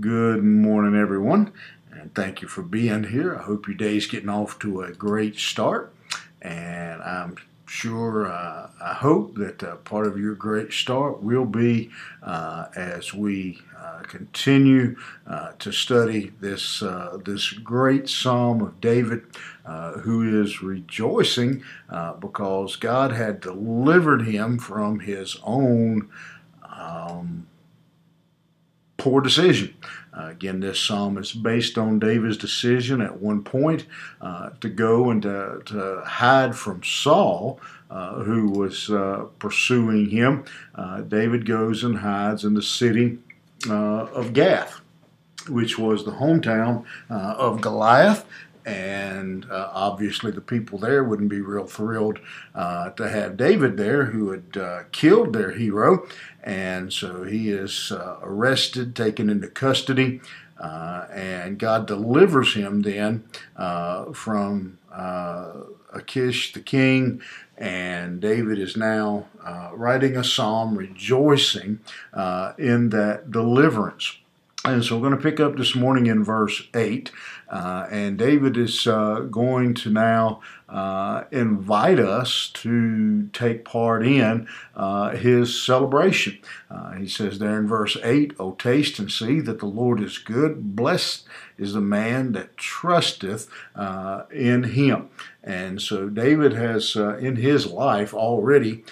Good morning, everyone, and thank you for being here. I hope your day's getting off to a great start, and I'm sure, uh, I hope that uh, part of your great start will be uh, as we uh, continue uh, to study this uh, this great Psalm of David, who is rejoicing because God had delivered him from his own. Um, poor decision. Uh, again, this psalm is based on David's decision at one point uh, to go and to, to hide from Saul, uh, who was uh, pursuing him. Uh, David goes and hides in the city uh, of Gath, which was the hometown of Goliath and uh, obviously the people there wouldn't be real thrilled uh, to have David there, who had uh, killed their hero, and so he is uh, arrested, taken into custody, uh, and God delivers him then uh, from Achish the king, and David is now writing a psalm rejoicing in that deliverance. And so we're going to pick up this morning in verse 8. Uh, and David is uh, going to now uh, invite us to take part in uh, his celebration. Uh, he says there in verse 8, O taste and see that the Lord is good. Blessed is the man that trusteth uh, in him. And so David has in his life already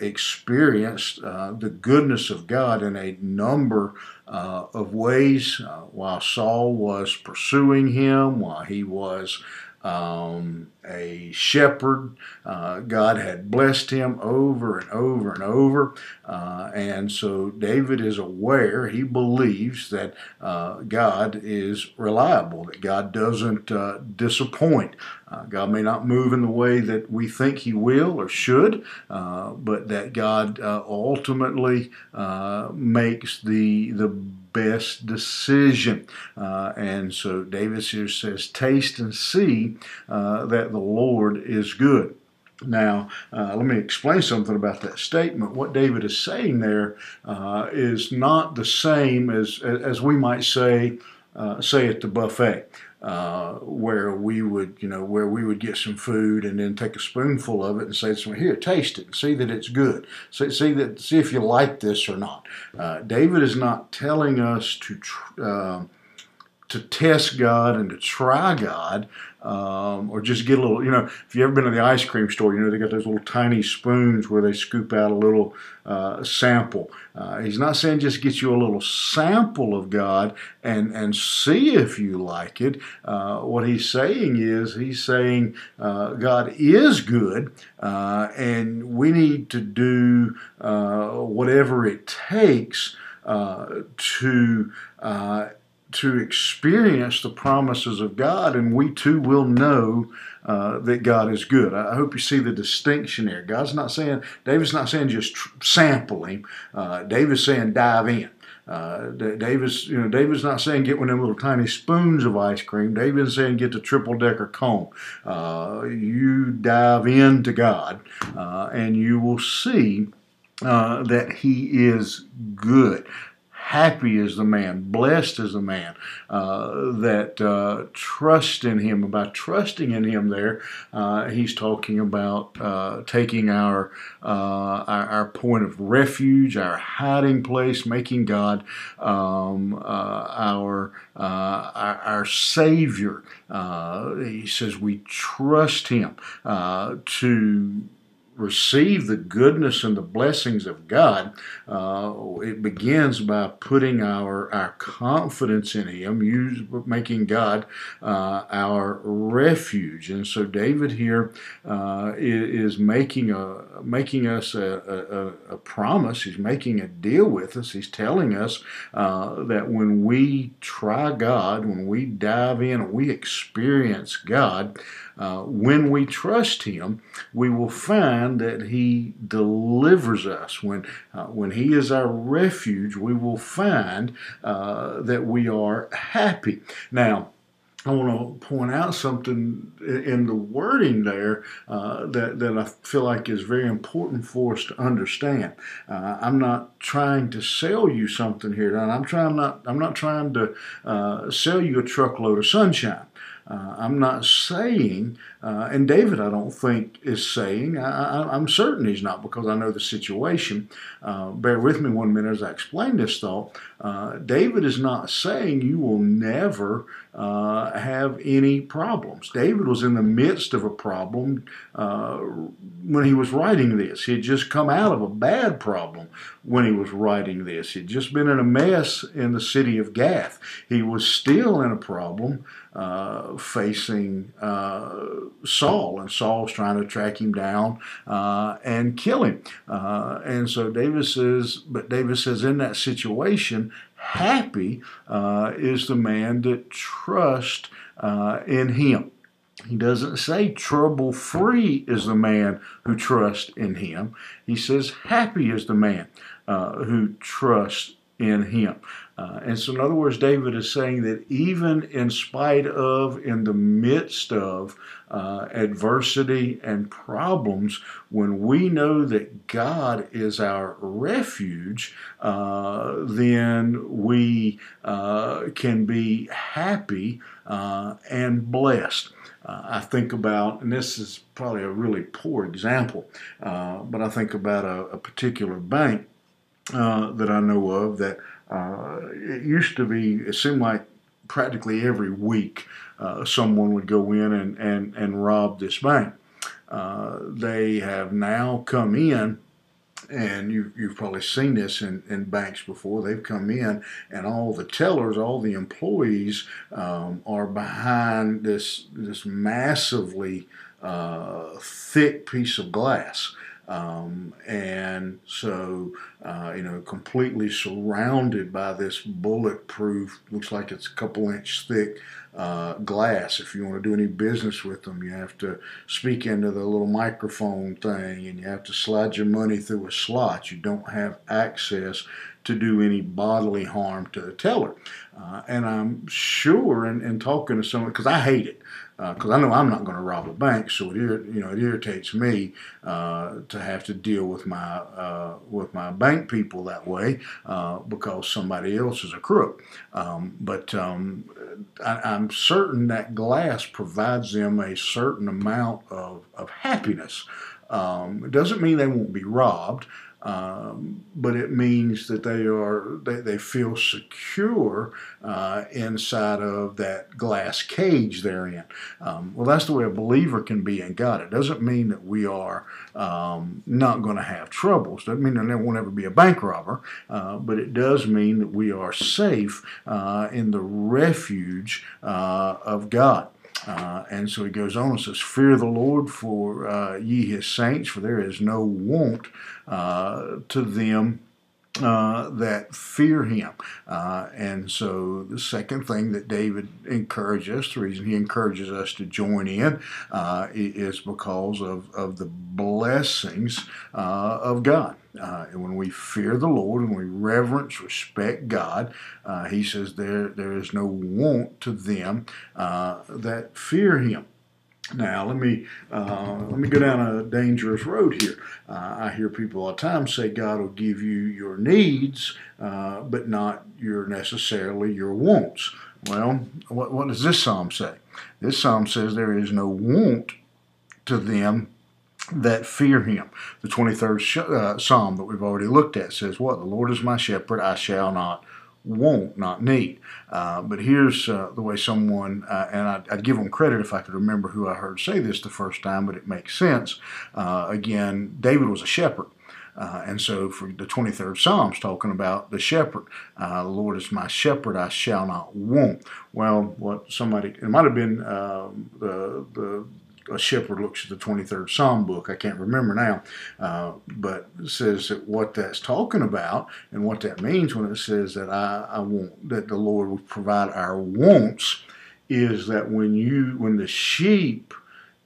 experienced the goodness of God in a number of ways while Saul was pursuing him, while he was um, a shepherd. Uh, God had blessed him over and over and over. Uh, and so David is aware, he believes that uh, God is reliable, that God doesn't uh, disappoint. Uh, God may not move in the way that we think he will or should, uh, but that God ultimately makes the, the best decision. Uh, and so David here says, Taste and see uh, that the Lord is good. Now, uh, let me explain something about that statement. What David is saying there uh, is not the same as, as we might say, uh, say at the buffet. Uh, where we would, you know, where we would get some food and then take a spoonful of it and say, "So here, taste it and see that it's good. See, see that, see if you like this or not." Uh, David is not telling us to. Tr- uh, to test God and to try God, um, or just get a little, you know, if you've ever been to the ice cream store, you know, they got those little tiny spoons where they scoop out a little uh, sample. Uh, he's not saying just get you a little sample of God and, and see if you like it. Uh, what he's saying is, he's saying uh, God is good, uh, and we need to do uh, whatever it takes to to experience the promises of God, and we too will know uh, that God is good. I hope you see the distinction there. God's not saying, David's not saying just sample him. Uh, David's saying dive in. Uh, David's, you know, David's not saying get one of them little tiny spoons of ice cream. David's saying get the triple decker cone. Uh, you dive into God, uh, and you will see uh, that He is good. Happy is the man, blessed is the man uh, that uh, trust in him. About trusting in him, there, uh, he's talking about uh, taking our, uh, our, our point of refuge, our hiding place, making God um, uh, our, our, our Savior. he says we trust Him to receive the goodness and the blessings of God, uh, it begins by putting our our confidence in Him, use, making God uh, our refuge. And so David here uh, is, making a making us a, a, a, promise. He's making a deal with us. He's telling us uh, that when we try God, when we dive in and we experience God, uh, when we trust Him, we will find that He delivers us. When, uh, when He is our refuge, we will find uh, that we are happy. Now, I want to point out something in the wording there uh, that, that I feel like is very important for us to understand. Uh, I'm not trying to sell you something here. I'm trying not. I'm not trying to uh, sell you a truckload of sunshine. Uh, I'm not saying, uh, and David, I don't think is saying. I, am certain he's not because I know the situation. Uh, bear with me one minute as I explain this thought. Uh, David is not saying you will never uh, have any problems. David was in the midst of a problem uh, when he was writing this. He had just come out of a bad problem when he was writing this. He'd just been in a mess in the city of Gath. He was still in a problem uh, facing uh, Saul, and Saul's trying to track him down and kill him. And so David says, but David says, in that situation, happy uh, is the man that trusts uh, in him. He doesn't say trouble free is the man who trusts in him. He says happy is the man who trusts in him. Uh, and so, in other words, David is saying that even in spite of, in the midst of uh, adversity and problems, when we know that God is our refuge, uh, then we uh, can be happy uh, and blessed. Uh, I think about, and this is probably a really poor example, but I think about a, a particular bank that I know of that uh, it used to be, it seemed like practically every week uh, someone would go in and, and, and rob this bank. Uh, they have now come in and you, you've probably seen this in, in banks before. They've come in, and all the tellers, all the employees um, are behind this this massively uh, thick piece of glass. Um, and so, uh, you know, completely surrounded by this bulletproof, looks like it's a couple inch thick uh, glass. If you want to do any business with them, you have to speak into the little microphone thing and you have to slide your money through a slot. You don't have access to do any bodily harm to the teller. Uh, and I'm sure in, in talking to someone, because I hate it, because uh, I know I'm not going to rob a bank, so it you know it irritates me uh, to have to deal with my uh, with my bank people that way uh, because somebody else is a crook. Um, but um, I, am certain that glass provides them a certain amount of, of happiness. Um, it doesn't mean they won't be robbed. Um, but it means that they are they, they feel secure uh, inside of that glass cage they're in. Um, well, that's the way a believer can be in God. It doesn't mean that we are um, not going to have troubles. Doesn't mean there won't ever be a bank robber, uh, but it does mean that we are safe uh, in the refuge uh, of God. Uh, and so he goes on and says, Fear the Lord for uh, ye his saints, for there is no want uh, to them uh, that fear him. Uh, and so the second thing that David encourages us, the reason he encourages us to join in, uh, is because of, of the blessings uh, of God. Uh, and when we fear the Lord and we reverence, respect God, he says there, there is no want to them that fear him. Now let me uh, let me go down a dangerous road here. Uh, I hear people all the time say God will give you your needs, uh, but not your necessarily your wants. Well, what, what does this psalm say? This psalm says there is no want to them that fear him. The 23rd sh- uh, psalm that we've already looked at says, What? The Lord is my shepherd, I shall not not not need. Uh, but here's uh, the way someone, uh, and I'd, I'd, give them credit if I could remember who I heard say this the first time, but it makes sense. Uh, again, David was a shepherd. Uh, and so for the 23rd Psalm's talking about the shepherd. Uh, the Lord is my shepherd, I shall not want. Well, what somebody, it might have been um, the, the a shepherd looks at the 23rd Psalm book. I can't remember now, uh, but says that what that's talking about and what that means when it says that I, I want that the Lord will provide our wants is that when you when the sheep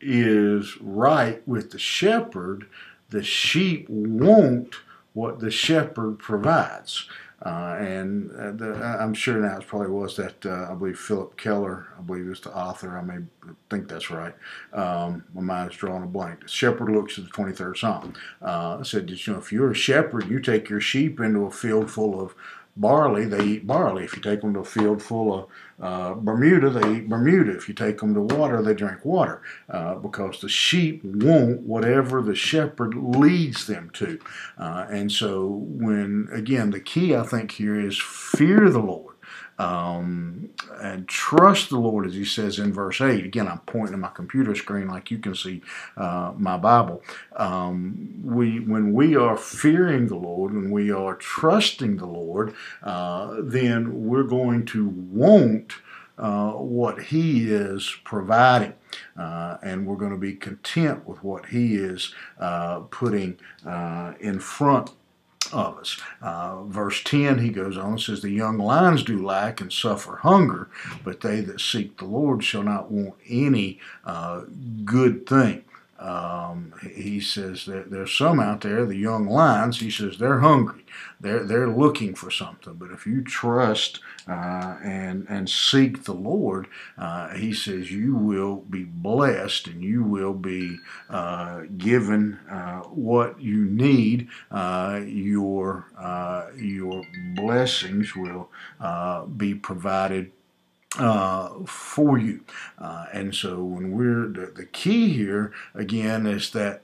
is right with the shepherd, the sheep want what the shepherd provides. Uh, and uh, the, I'm sure now it probably was that uh, I believe Phillip Keller, I believe is the author. I may think that's right. Um, my is drawing a blank. The shepherd looks at the 23rd Psalm. Uh, said, you know, if you're a shepherd, you take your sheep into a field full of barley, they eat barley. If you take them to a field full of uh, Bermuda, they eat Bermuda. If you take them to water, they drink water uh, because the sheep want whatever the shepherd leads them to. Uh, and so, when again, the key I think here is fear the Lord um, and trust the Lord, as he says in verse 8. Again, I'm pointing to my computer screen like you can see uh, my Bible. Um, we, when we are fearing the Lord, when we are trusting the Lord, uh, then we're going to want uh, what He is providing. Uh, and we're going to be content with what He is uh, putting uh, in front of us. Uh, verse 10, he goes on and says, The young lions do lack and suffer hunger, but they that seek the Lord shall not want any uh, good thing. Um, he says that there's some out there, the young lions, he says they're hungry. They're, they're looking for something. But if you trust uh, and, and seek the Lord, uh, he says you will be blessed and you will be uh, given uh, what you need. Uh, your, uh, your blessings will be provided uh, for you. Uh, and so when we're, the, the key here again is that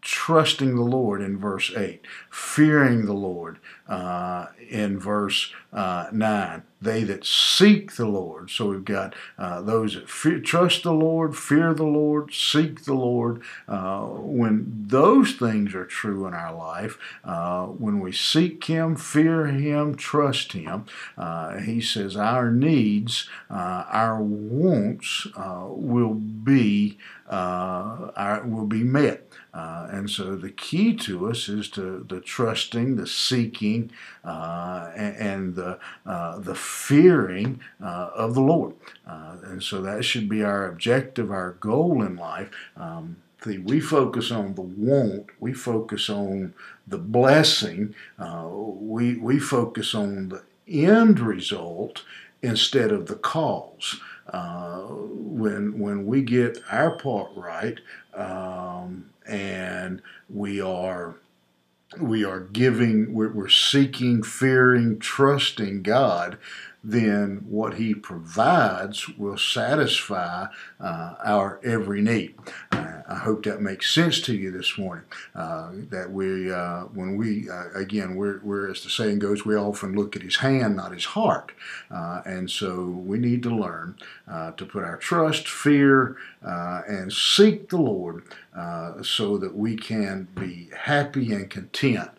trusting the Lord in verse 8, fearing the Lord uh, in verse uh, 9. They that seek the Lord. So we've got uh, those that fear, trust the Lord, fear the Lord, seek the Lord. Uh, when those things are true in our life, uh, when we seek Him, fear Him, trust Him, uh, He says our needs, our wants will be our, will be met. Uh, and so the key to us is to the trusting, the seeking, uh, and, the uh, the fearing uh, of the Lord. Uh, and so that should be our objective, our goal in life. Um, the, we focus on the want, we focus on the blessing, uh, we we focus on the end result instead of the cause. Uh, when when we get our part right, um, and we are we are giving we're, seeking fearing trusting god then what he provides will satisfy uh, our every need. I hope that makes sense to you this morning. Uh, that we, uh, when we, uh, again, we're, we're, as the saying goes, we often look at his hand, not his heart. Uh, and so we need to learn to put our trust, fear, and seek the Lord so that we can be happy and content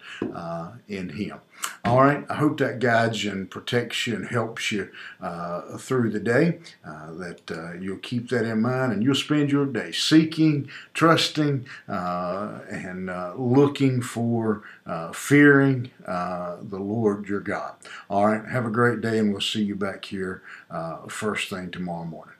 in him. All right, I hope that guides you and protects you and helps you uh, through the day. Uh, that uh, you'll keep that in mind and you'll spend your day seeking, trusting, uh, and uh, looking for, uh, fearing the Lord your God. All right, have a great day, and we'll see you back here first thing tomorrow morning.